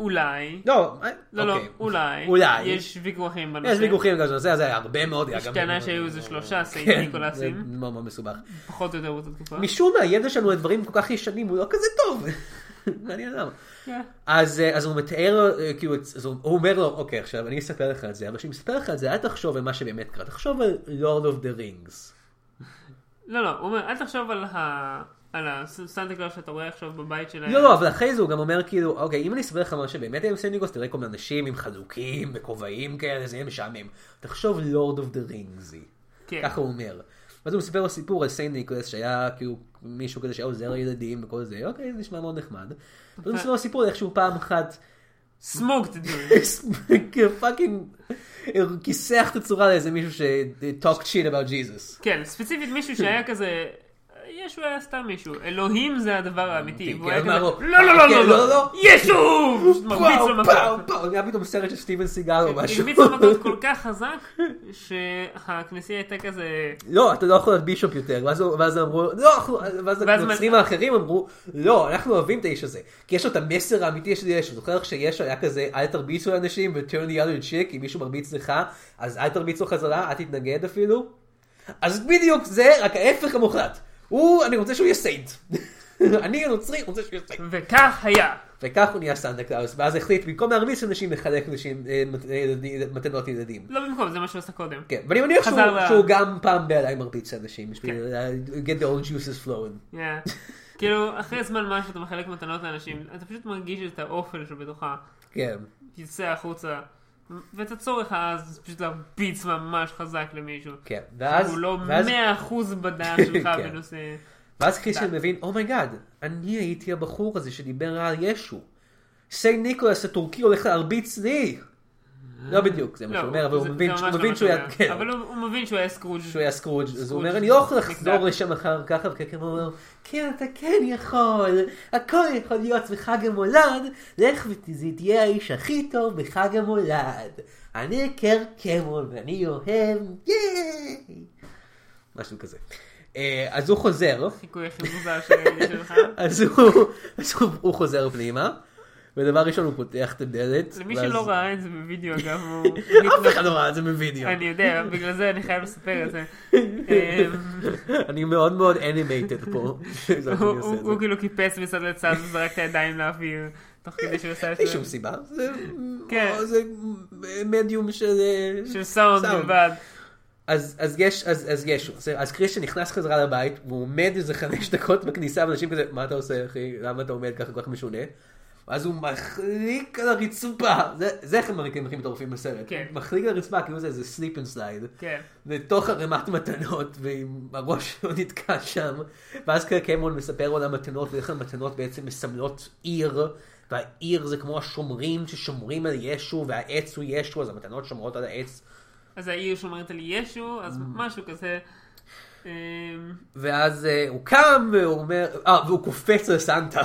אולי. לא, לא, לא, אוקיי. אולי. אולי. יש ויכוחים בנושא. יש ויכוחים בנושא הזה, הרבה מאוד. יש טענה שהיו איזה שלושה כן, ניקולסים. זה מאוד מאוד מסובך. פחות או יותר באותה תקופה. משום מה, הידע שלנו לדברים כל כך ישנים הוא לא כזה טוב. מעניין למה. כן. אז, אה, אז הוא מתאר, אה, כאילו, הוא אומר לו, אוקיי, עכשיו אני אספר לך את זה, אבל כשאני מספר לך את זה, אל תחשוב על מה שבאמת קרה, תחשוב על Lord of the Rings. לא, לא, הוא אומר, אל תחשוב על ה... על הסנטה קלאוס שאתה רואה עכשיו בבית שלהם. לא, לא, אבל אחרי זה הוא גם אומר, כאילו, אוקיי, אם אני אספר לך מה שבאמת היה עם Saint Nicholas, תראה כל מיני אנשים עם חלוקים וכובעים כאלה, זה יהיה משעמם. תחשוב Lord of the Rings י. כן. ככה הוא אומר. ואז הוא מספר לו סיפור על Saint Nicholas שהיה כאילו מישהו כזה שהיה עוזר לילדים וכל זה, אוקיי, זה נשמע מאוד נחמד. ואז הוא מספר לו סיפור איך שהוא פעם אחת smoked a dude. fucking כיסח את הצורה לאיזה מישהו ש- talked shit about Jesus. כן, ספציפית מישהו שהיה כזה... ישו היה סתם מישהו, אלוהים זה הדבר האמיתי. והוא היה כן, כזה, מה הוא- לא, לא, לא, כן, לא, לא, לא, לא. ישו! מרביץ לו מכות. היה פתאום סרט של סטיבן סיגל או משהו. הרביץ לו מכות כל כך חזק, שהכנסייה הייתה כזה... לא, אתה לא יכול להיות בישופ יותר, ואז אמרו, לא, ואז הנוצרים האחרים אמרו, לא, אנחנו אוהבים את האיש הזה, כי יש לו את המסר האמיתי של ישו, זוכר שישו היה כזה, אל תרביצו לאנשים ו-turn the other cheek, אם מישהו מרביץ לך, אז אל תרביץ לו חזרה, אל תתנגד אפילו. אז בדיוק זה, רק ההפך המוחלט. הוא, אני רוצה שהוא יהיה saint. אני הנוצרי רוצה שהוא יהיה saint. וכך היה. וכך הוא נהיה סנטה קלאוס, ואז החליט במקום להרביץ אנשים לחלק אנשים, אה, מת- אה, ילדים- מתנות לילדים. לא במקום, זה מה שהוא עשה קודם. כן, ואני מניח שהוא, ל- שהוא גם פעם בעליי מרביץ לאנשים, בשביל כן. get the old juices flowing. Yeah. כאילו, אחרי זמן מה שאתה מחלק מתנות לאנשים, אתה פשוט מרגיש את האופל שבתוכך כן. יוצא החוצה. ואת הצורך אז פשוט להרביץ ממש חזק למישהו. כן, ואז, הוא לא ואז, מאה אחוז בדעה שלך כן. בנושא... ואז קריסטיאן מבין, oh my god, אני הייתי הבחור הזה שדיבר על ישו. Saint Nicholas הטורקי הולך להרביץ לי. לא בדיוק, זה מה לא, שהוא אומר, אבל הוא מבין שהוא לא שהוא היה. כן, אבל הוא מבין שהוא היה סקרוג'. שהוא היה סקרוג', אז הוא אומר, אני לא יכול לחזור. לשם אחר וכן הוא אומר, כן, אתה כן יכול, הכל יכול להיות בחג המולד, לך וזה תהיה האיש הכי טוב בחג המולד. אני קר קמון ואני אוהב, ייי! משהו כזה. אה, אז הוא חוזר, חיקוי הכי מוזר שיש לך. אז הוא חוזר פנימה, ודבר ראשון הוא פותח את הדלת. למי ואז- שלא ראה את זה בווידאו אגב, הוא... אף אחד לא ראה את זה בווידאו. אני יודע, בגלל זה אני חייב לספר את זה. אמ, אני מאוד מאוד animated פה. הוא- כאילו קיפץ מצד לצד וזרק את הידיים לאוויר, תוך כדי שהוא עשה את אין. שום סיבה, זה כן. מדיום של סאונד סאונד. בלבד. אז אז יש, אז אז יש, אז- אז קריסטיאן נכנס חזרה לבית, והוא עומד איזה חמש דקות בכניסה, ואנשים כזה, מה אתה עושה אחי, למה אתה עומד ככה כל כך משונה? ואז הוא מחליק על הרצפה, זה- זה איך הם מריקים הכי מטורפים בסרט, כן. מחליק על הרצפה כאילו זה איזה slip and slide, כן. לתוך ערימת מתנות, ועם הראש שלו נתקע שם, ואז קמרון מספר על המתנות, ואיך המתנות בעצם מסמלות עיר, והעיר זה כמו השומרים ששומרים על ישו, והעץ הוא ישו, אז המתנות שומרות על העץ. אז העיר שומרת על ישו, אז משהו כזה. ואז אה, הוא קם, והוא אומר, אה, והוא קופץ על סנטה.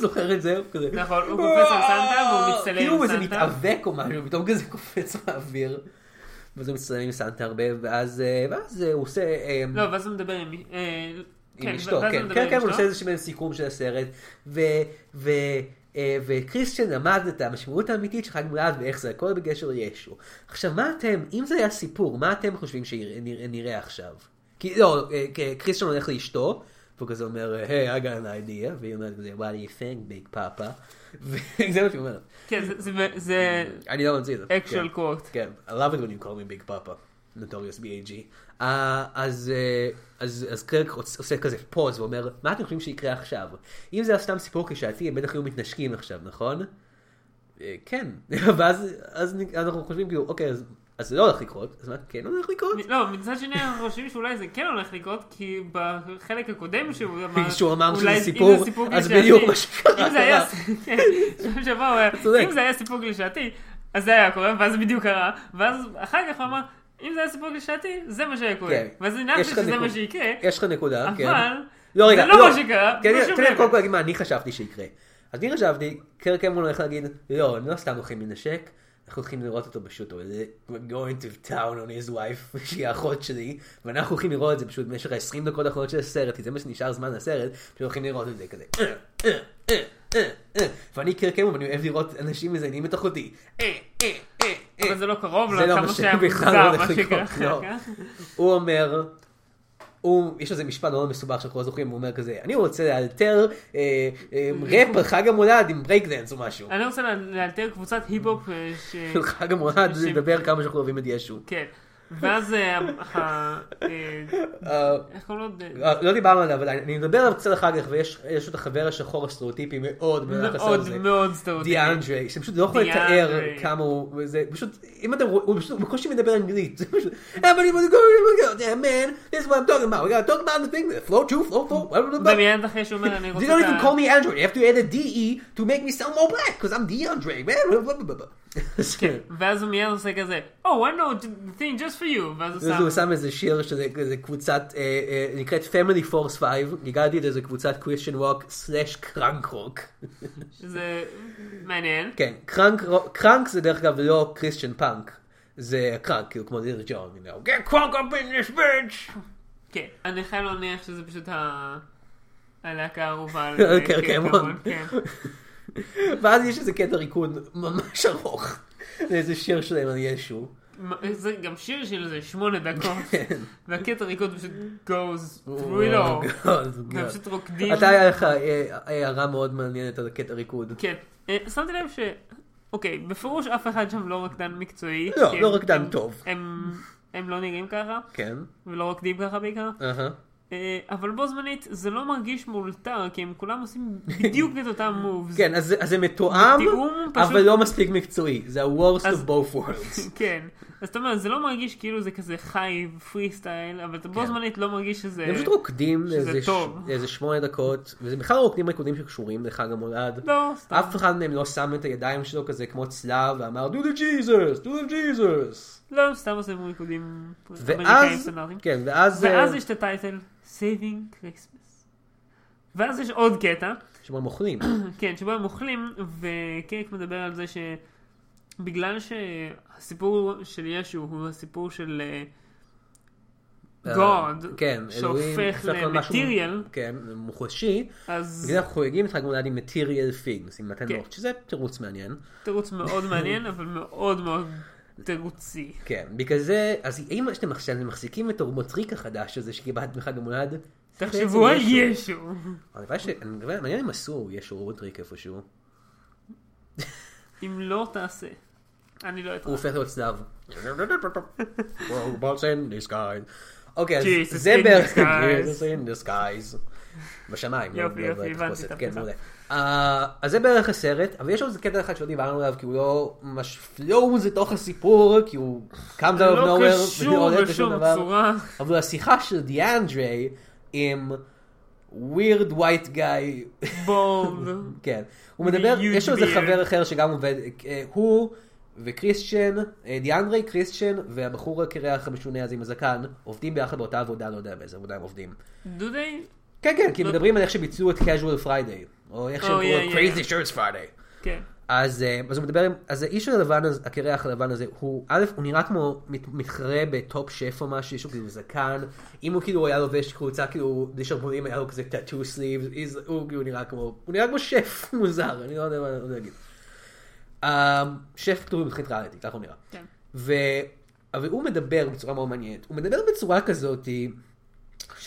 זוכר את זה? הוא כזה, נכון, הוא קופץ על סנטה והוא מצטלם כאילו עם הוא איזה סנטה. מתאבק או משהו, פתאום כזה קופץ באוויר. ואז הוא מצטלם עם סנטה הרבה, ואז אה, אה, הוא עושה... אה, לא, ואז הוא מדבר עם... אה, עם כן, אשתו, כן, כן, כן, הוא אשתו. עושה איזה מעין סיכום של הסרט, אה, וקריסטיאן למד את המשמעות האמיתית של חג מולד ואיך זה הכל בקשר לישו. עכשיו, מה אתם, אם זה היה סיפור, מה אתם חושבים שנראה עכשיו? כי לא, אה, קריסטיאן הולך לאשתו, והוא כזה אומר, היי, I got an idea, והיא אומרת כזה, what do you think, big papa? וזה מה שהיא אומרת. כן, זה- אני לא ממציא את זה. actual כן. quote. כן, I love it when you call me big papa, notorious B.A.G. Uh, אז, uh, אז, אז קרק עושה כזה פוז ואומר, מה אתם חושבים שיקרה עכשיו? אם זה היה סתם סיפור כשעתי, הם בטח היו מתנשקים עכשיו, נכון? "אה, כן. ואז אנחנו חושבים כאילו, אוקיי, אז אז זה לא הולך לקרות, אז מה כן הולך לקרות? לא, מצד שני אנחנו חושבים שאולי זה כן הולך לקרות, כי בחלק הקודם שהוא אמר, שהוא אמר שזה סיפור, אז בדיוק מה שקרה. אם זה היה, כן. אם זה סיפור קלישאתי, אז זה היה קורה, ואז בדיוק קרה, ואז אחר כך הוא אמר, אם זה היה סיפור קלישאתי, זה מה שהיה קורה. כן. ואז הנחתי שזה. מה שיקרה, יש לך נקודה, כן. אבל, לא, זה לא מה שקרה, כן, לא תן שום לי דבר. קודם כל להגיד מה אני חשבתי שיקרה. אז אני חשבתי, קרק קמרון הולך להגיד, לא, הם לא סתם הולכים לנשק, אנחנו הולכים לראות אותו פשוט, הוא איזה, going to town on his wife, שהיא האחות שלי, ואנחנו הולכים לראות את זה פשוט במשך ה-20 דקות האחרונות של הסרט, כי זה מה שנשאר זמן לסרט, פשוט הולכים לראות את זה כזה. ואני קירק קמרון, ואני אוהב לראות אנשים מזיינים את אחותי. אבל זה לא קרוב זה לא לכמה מה שהיה שבכלל מוזר, הולך מה שקרה לקרות, לא. הוא אומר, הוא, יש איזה משפט מאוד מסובך שאנחנו לא זוכרים, הוא אומר כזה, אני רוצה לאלתר אה, אה, ראפ על חג המולד עם ברייקדנס או משהו. אני רוצה לאלתר קבוצת היפ-הופ אה. של חג המולד, לדבר כמה שאנחנו אוהבים את ישו. כן. ואז אה, אה, אה, איך קוראים לו? לא דיברנו עליו, אבל אני מדבר עליו קצת אחר כך, ויש יש את החבר השחור הסטריאוטיפי מאוד מאוד. מאוד סטריאוטיפי. דיאנדרי, שאתם פשוט לא יכולים לתאר. כמה הוא, זה פשוט, אם אתם רואים, הוא פשוט בקושי מדבר אנגלית. ומיד אחרי שהוא אומר אני רוצה don't את even ה... call me Andre. You have to add a DE to make me sound more black, because I'm DeAndre, man. כן, ואז הוא מיד עושה כזה, Oh, I know the thing just for you. ואז הוא אז הוא שם... שם איזה שיר שזה קבוצת, אה, אה, נקראת Family Force 5, גיגלתי את איזה קבוצת Christian Rock slash crunk rock. זה מעניין. כן, crunk זה דרך אגב לא Christian punk, זה crunk, כאילו כמו ליל ג'ון, get crunk up in this bitch. כן, אני חייב להניח שזה פשוט. הלהקה האהובה על כן, קרקמון, כן. כן. ואז יש איזה קטע ריקוד ממש ארוך, זה איזה שיר שלהם על ישו. זה גם שיר של איזה שמונה דקות, כן. והקטע ריקוד פשוט goes through it all. פשוט רוקדים. אתה היה לך אה, הערה מאוד מעניינת על הקטע ריקוד. כן, אה, שמתי לב ש... אוקיי, בפירוש אף אחד שם לא רקדן מקצועי. לא, לא רקדן טוב. הם- הם לא נראים ככה, כן. ולא רוקדים ככה בעיקר. אה, אבל בו זמנית זה לא מרגיש מאולתר, כי הם כולם עושים בדיוק את אותם מובס. כן, אז אז זה מתואם, פשוט- אבל לא מספיק מקצועי. זה ה-worst of both worlds. כן. אז אתה אומר, זה לא מרגיש כאילו זה כזה חי פרי סטייל, אבל אתה בו כן. זמנית לא מרגיש שזה... הם פשוט רוקדים טוב. לאיזה שמונה דקות, וזה בכלל לא רוקדים ריקודים שקשורים לחג המולד. לא, סתם. אף אחד מהם לא שם את הידיים שלו כזה כמו צלב ואמר do the Jesus, do the Jesus. לא, סתם עושים ריקודים אמריקאים ואז, סטנדרטיים. כן, ואז, ואז אה, יש את הטייטל Saving Christmas. ואז יש עוד קטע, שהם אוכלים. כן, שבו הם אוכלים, וקיריק מדבר על זה שבגלל שהסיפור של ישו הוא הסיפור של אה, God, כן, שהופך למטריאל, כן, מוחשי. אז בגלל אנחנו חוגגים את חג המולד עם מטריאל פיגס, עם כן. מתנות, שזה תירוץ מעניין. תירוץ מאוד מעניין, אבל מאוד מאוד תירוצי. כן, בגלל זה, אז אם אתם עכשיו מחזיקים את המטריק החדש הזה שקיבלת בחג המולד, תחשבו על ישו. אני מעניין אם עשו ישו רובוטריק איפשהו. אם לא תעשה. אני לא הוא אתראה. הופך להיות disguise. אוקיי, אז זה בערך... disguise. Jesus in disguise. בשמיים. לא- יופי, לא יופי, בתחפושת. הבנתי את כן. מעולה. אה, אז זה בערך הסרט, אבל יש עוד איזה קטע אחד שלא דיברנו עליו, כי הוא לא ממש פלואו לתוך הסיפור, כי הוא comes out of לא nowhere, קשור ולא עולה בשום דבר. צורה. אבל השיחה של דיאנדרי עם weird white guy, בולד. כן, הוא מדבר, יש לו איזה. חבר אחר שגם עובד, אה, הוא וקריסטיאן, אה, דיאנדרי, קריסטיאן והבחור הקרח המשונה הזה עם הזקן, עובדים ביחד באותה עבודה, לא יודע באיזה עבודה הם עובדים. Do they? כן, כן, כי לא- מדברים על איך שביצעו את casual friday, או איך שהם קוראים crazy shirts friday. כן. אז, אה, אז הוא מדבר אז האיש הלבן, הקרח הלבן הזה, הוא, א', הוא נראה כמו מת, מתחרה בטופ שף או משהו, יש לו כאילו זקן, אם הוא כאילו היה לובש חולצה כאילו, בלי שרוולים היה לו כזה טאטו סליב, הוא כאילו נראה כמו, הוא נראה כמו שף מוזר, אני לא יודע מה מה להגיד. אה, שף כתוב בתוכנית ריאליטי, ככה הוא נראה. כן. ו... אבל הוא מדבר בצורה מאוד מעניינת, הוא מדבר בצורה כזאת,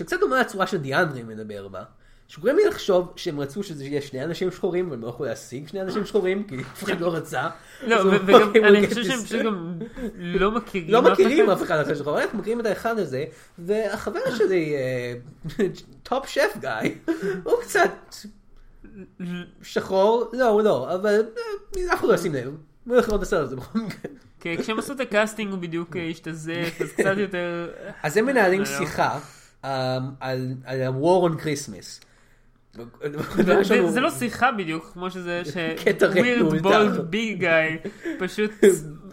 שקצת דומה לצורה שדיאנדרי מדבר בה. שגורם לי לחשוב שהם רצו שזה יהיה שני אנשים שחורים, והם לא יכלו להשיג שני אנשים שחורים, כי אף אחד לא רצה. לא, וגם אמר, אני "We'll חושב שהם this." פשוט גם לא מכירים לא מכירים. אף אחד אחר שחור, אנחנו מכירים את האחד הזה, והחבר שלי, Top Chef guy, הוא קצת שחור, לא, הוא לא, אבל אה, אנחנו לא נשים לב. הולך לראות בסרט הזה בכל מקרה. כן, כשהם עשו את הקאסטינג הוא בדיוק אה, השתזף, אז קצת יותר... אז הם מנהלים לא. שיחה על על ה-war on Christmas. זה לא שיחה בדיוק, כמו שזה ש... קטע weird bald big guy פשוט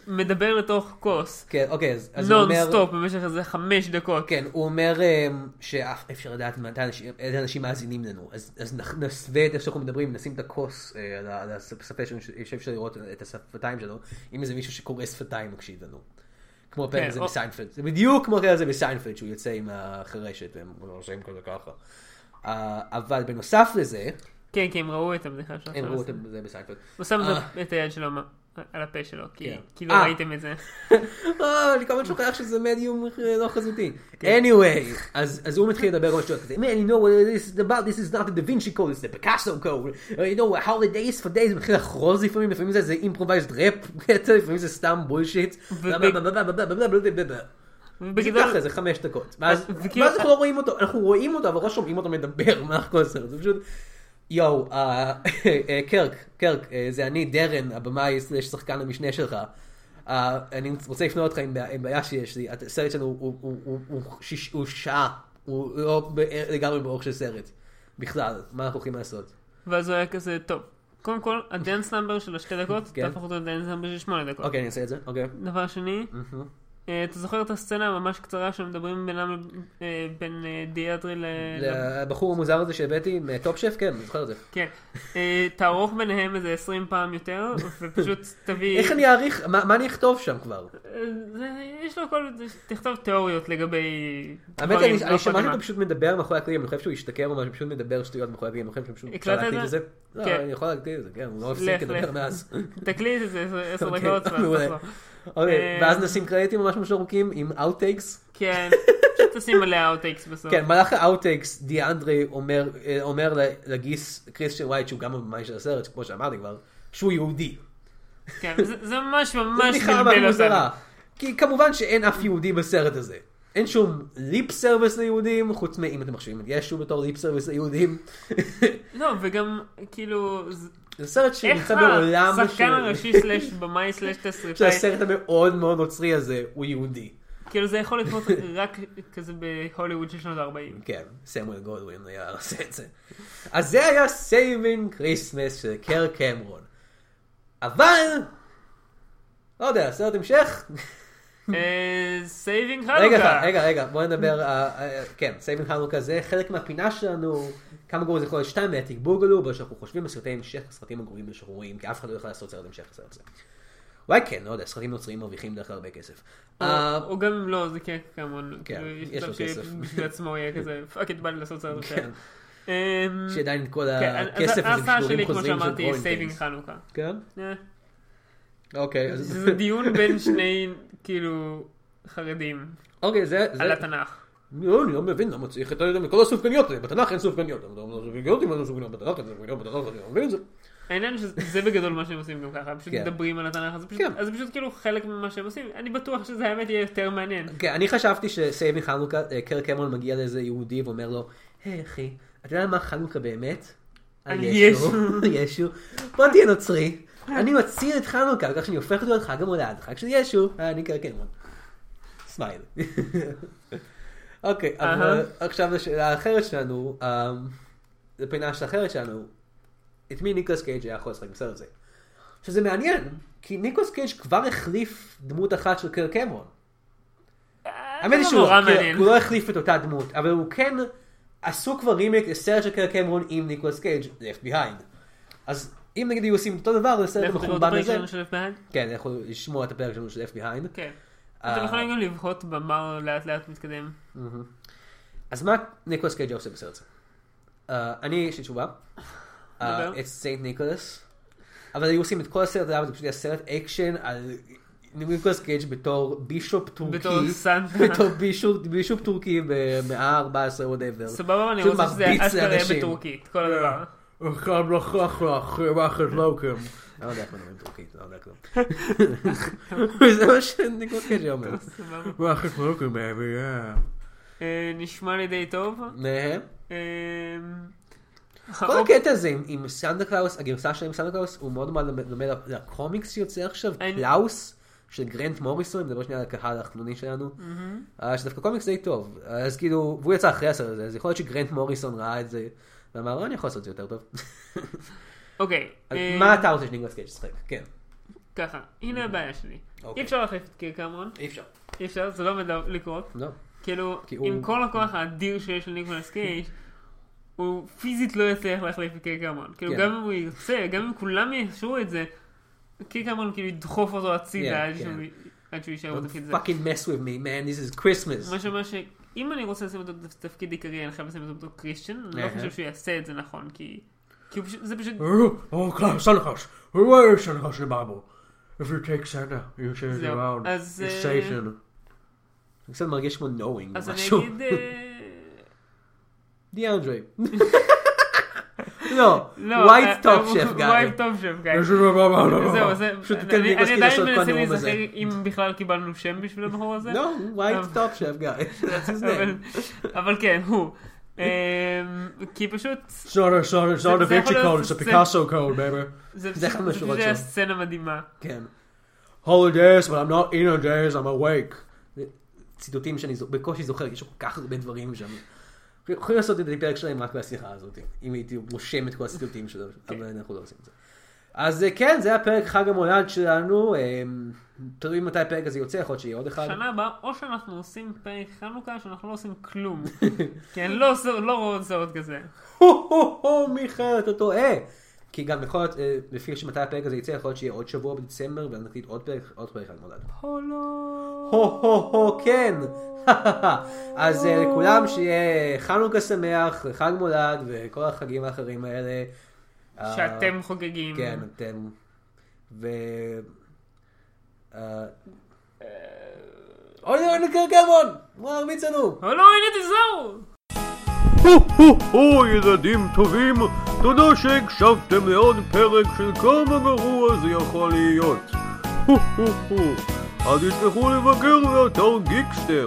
מדבר לתוך כוס. כן, אוקיי, אז הוא אומר... stop במשך איזה חמש דקות. כן, הוא אומר אמ, שאף אפשר לדעת מתי אנשים- איזה אנשים מאזינים לנו, אז נסווה את איך שאנחנו מדברים, נשים את הכוס אה, על השפה שלנו, שאי אפשר לראות את השפתיים שלנו, אם איזה מישהו שקורא שפתיים מקשיב לנו. כמו הפרק כן, הזה בסיינפלד, זה בדיוק כמו הפרק הזה בסיינפלד, שהוא יוצא עם החרשת, והם עושים כזה ככה. אה, אבל בנוסף לזה, כן, כי הם ראו את הבדיחה שלו. הם ראו את זה בסיינפלד. הוא שם אה. את- את היד שלו על הפה שלו, כי כן. כי לא אה. ראיתם את זה. אה, אני כל הזמן שוכח שזה מדיום אה, לא חזותי. כן. anyway, אז אז הוא מתחיל לדבר על שטויות כזה, man, you know what this is about, this is not the Da Vinci code, it's the Picasso code, Uh, you know, holidays for days, הוא מתחיל לחרוז לפעמים, לפעמים זה איזה improvised rap קטע, לפעמים זה סתם bullshit. ובגדול, ככה זה חמש דקות. ואז אנחנו לא רואים אותו, אנחנו רואים אותו, אבל לא שומעים אותו מדבר במהלך כל הסרט, זה פשוט... יואו, אה, אה, קירק, קירק, אה, זה אני, דרן, הבמאי slash שחקן המשנה שלך. אני רוצה לפנות אותך עם בעיה- שיש לי, הסרט שלנו הוא- שעה, הוא לא לגמרי באורך של סרט. בכלל, מה אנחנו הולכים לעשות? ואז הוא היה כזה, טוב, קודם כל, ה dance number של השתי דקות, כן. תהפוך אותו ל dance number של שמונה דקות. אוקיי, אני אעשה את זה, אוקיי. דבר שני, אתה זוכר את הסצנה הממש קצרה שמדברים בינם, אה, בין אה, דיאטרי ל... לבחור המוזר הזה שהבאתי מטופ שף, כן, אני זוכר את זה. כן, אה, תערוך ביניהם איזה 20 פעם יותר, ופשוט תביא... איך אני אעריך, מה מה אני אכתוב שם כבר? אה, יש לו כל... תכתוב תיאוריות לגבי... האמת, אני- לא אני שמעתי. אותו פשוט מדבר מאחורי הקלעים, אני חושב שהוא השתכר ממש, פשוט מדבר שטויות מאחורי הקלעים, אני חושב שפשוט הקלטת את זה? לא, כן. אני יכול להקליט את זה, כן, הוא לא הפסיק לדבר. מאז. תקליט את זה עשר- אוקיי, דקות, ואז. אוקיי, אה, ואז נשים קרדיטים ממש ממש ארוכים עם outtakes. כן, פשוט תשים עליה outtakes בסוף. כן, במהלך ה outtakes דיאנדרי אומר אה, אומר לגיס קריסטיאן ווייט, שהוא גם הבמאי של הסרט, כמו שאמרתי כבר, שהוא יהודי. כן, זה זה ממש ממש בדיחה ממש בלבל אותנו. כי כמובן שאין אף יהודי בסרט הזה. אין שום lip service ליהודים, חוץ מאם אתם מחשבים את ישו בתור lip service ליהודים. לא, וגם, כאילו, זה- סרט איך שנמצא בעולם השחקן של- הראשי slash במאי slash תסריטאי, שהסרט המאוד מאוד נוצרי הזה הוא יהודי. כאילו זה יכול לקרות רק כזה בהוליווד של שנות ה-40. כן, סמואל גולדווין היה עושה את זה. אז זה היה Saving Christmas של קירק קמרון. אבל, לא יודע, סרט המשך? Saving חנוכה. רגע, רגע, בוא נדבר, אה, אה, כן, Saving חנוכה זה חלק מהפינה שלנו, כמה גרועים זה יכול להיות שתיים Electric Boogaloo, בו שאנחנו חושבים על סרטי המשך, הסרטים הגרועים שאנחנו רואים, כי אף אחד לא יכול לעשות סרט המשך לסרט הזה. אולי כן, לא יודע, סרטים נוצריים מרוויחים כל כך הרבה כסף. אה, או גם אם לא, זה כן כמובן. כן, כאילו, יש לו כסף. שבשביל עצמו יהיה כזה, fuck it בא לי לעשות סרט כן, אחר. שעדיין כל כן, הכסף הזה ההצעה שלי, כמו שאמרתי, Saving. חנוכה. כן? אוקיי, אז... זה דיון בין שני, כאילו, חרדים אוקיי, זה... זה- על התנ"ך. לא, אני לא מבין למה צריך את ה... כל הסופגניות, בתנ"ך אין סופגניות. סופגניות אם אין סופגניות, בתנ"ך אין סופגניות, בתנ"ך אני לא מבין את זה. העניין שזה בגדול מה שהם עושים גם ככה, פשוט כן. מדברים על התנ"ך, אז זה פשוט- כן. אז זה פשוט כאילו חלק ממה שהם עושים, אני בטוח שזה האמת יהיה יותר מעניין. כן, אני חשבתי ש Saving חנוכה, אה, קירק קמרון מגיע לאיזה יהודי ואומר לו, היי אחי, אתה יודע מה חנוכה באמת? על ישו. ישו. בוא תהיה נוצרי. אני מציע את חנוכה, כך שאני הופך אותו לחג המולד, חג של ישו, אה, אני קירק קמרון. smile. אוקיי, אבל. עכשיו לשאלה האחרת שלנו, אה, לפינה של האחרת שלנו, את מי ניקולס קייג' היה יכול לשחק בסרט הזה? שזה מעניין, כי ניקולס קייג' כבר החליף דמות אחת של קירק קמרון. האמת היא זה שהוא לא. הוא לא החליף את אותה דמות, אבל הוא כן עשו כבר רימייק לסרט של קירק קמרון עם ניקולס קייג' Left Behind. אז אם נגיד היו עושים אותו דבר את המחורבן הפרק הזה? כן, יכול לשמוע את הפרק שלנו של Left Behind. כן. אה, אתם יכולים גם לבהות במה לאט לאט מתקדם. אז מה ניקולס קייג' עושה בסרט הזה? אה, אני, יש לי תשובה. את Saint Nicholas. אבל היו עושים את כל הסרט זה פשוט היה סרט אקשן על ניקולס קייג' בתור bishop טורקי. בתור סנטה. בתור bishop, טורקי במאה ה-14 whatever. סבבה, אני רוצה שזה אשכרה. בטורקית, כל הדבר. אחד לחך לך, ואחד לוקם. לא יודע איך מדברים טורקית, לא יודע כלום. זה מה שניקולס קייג' היה אומר. סבבה. ואחד לוקם. אה, נשמע לי די טוב. נהם. אה, כל הקטע הזה עם- סנדה קלאוס, הגרסה שלהם עם סנדה קלאוס, הוא מאוד מאוד דומה לקומיקס שיוצא עכשיו, קלאוס, של גרנט מוריסון, נדבר שנייה על הקהל החנוני שלנו, אה, שדווקא קומיקס די טוב, אז כאילו, והוא יצא אחרי הסרט הזה, אז יכול להיות שגרנט מוריסון ראה את זה, ואמר, "אה, אני יכול לעשות את זה יותר טוב. אוקיי. אה, מה אתה רוצה שניקולס קייג' ישחק? כן. ככה, הנה הבעיה שלי. אוקיי. אי אפשר להחליף את קיר קמרון, אי אפשר. אי אפשר, זה לא עומד לקרות. לא. כאילו, עם כל הכוח האדיר שיש לניקולס קייג', הוא פיזית לא יצליח להחליף את קיר קמרון. כאילו, כן. גם אם הוא ירצה, גם אם כולם יאשרו את זה, קיר קמרון כאילו ידחוף אותו הצידה כן, עד כן. שהוא- עד שהוא יישאר בתפקיד הזה. fucking mess with me, man, this is Christmas. מה שאומר שאם אני רוצה לשים אותו בתפקיד עיקרי, אני חייב לשים אותו קריסטיאן, אני לא. חושב שהוא יעשה את זה נכון, כי... כי הוא פשוט, זה פשוט, Oh. Where is Santa Claus in the Bible? If you take Santa, you change it זהו. around. אז, It's אה, Satan. זה קצת מרגיש כמו knowing, אז אני משהו. אגיד... אה, דיאנדרי. לא, ווייט טופ שף גיא. ווייט טופ שף גיא. זהו, זה, אני עדיין מנסה. להיזכר אם בכלל קיבלנו שם בשביל הבחור הזה. לא, ווייט טופ שף גיא. That's his אבל- name. אבל כן, הוא. אמ, כי פשוט, a, it's not, it's not זה- Picasso code, baby. זה אחד זה. סצנה מדהימה. כן. Holidays, but I'm not in a days, I'm awake. ציטוטים שאני בקושי זוכר, יש כל כך הרבה דברים שם. יכולים לעשות את הפרק שלהם רק מהשיחה הזאת, אם הייתי רושם את כל הציטוטים שלו, אבל אנחנו לא עושים את זה. אז אה, כן, זה הפרק חג המולד שלנו, אה, תלוי מתי הפרק הזה יוצא, יכול להיות שיהיה עוד אחד. שנה הבאה, או שאנחנו עושים פרק חנוכה, שאנחנו לא עושים כלום. כי אני לא לא רואה סרט כזה. הו הו הו מיכאל אתה טועה. כי גם יכול להיות, אה, לפי שמתי הפרק הזה יצא, יכול להיות שיהיה עוד שבוע בדצמבר, ואז נקליט עוד פרק, עוד פרק חג מולד. הו לא. הו הו הו כן. אז אה, לכולם שיהיה חנוכה שמח, חג מולד וכל החגים האחרים האלה. אה, שאתם חוגגים. כן, אתם. ו... אוי אוי נקר גמון! הוא הרביץ לנו! הו לא, הנה תזהו! הו הו הו ילדים טובים, תודה שהקשבתם לעוד פרק של כמה גרוע זה יכול להיות. הו הו הו. אל תשכחו לבקר באתר גיקסטר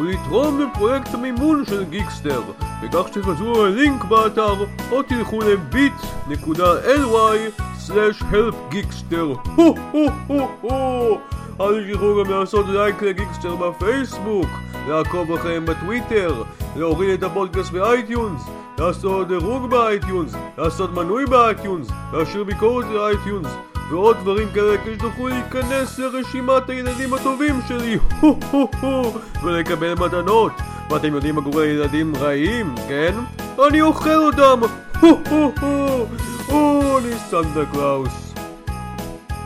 ולתרום לפרויקט המימון של גיקסטר בכך שתחזרו ללינק באתר או תלכו ל-bit.ly/helpgeekster הו הו הו הו אל תשכחו גם לעשות לייק לגיקסטר בפייסבוק, לעקוב אחריהם בטוויטר, להוריד את הפודקאסט באייטיונס, לעשות דירוג באייטיונס, לעשות מנוי באייטיונס, להשאיר ביקורת לאייטיונס, ועוד דברים כאלה כדי שתוכלו להיכנס לרשימת הילדים הטובים שלי, ולקבל מתנות. ואתם יודעים מה קורה לילדים רעים, כן? אני אוכל אותם, הו הו הו, או, אני סנטה קלאוס.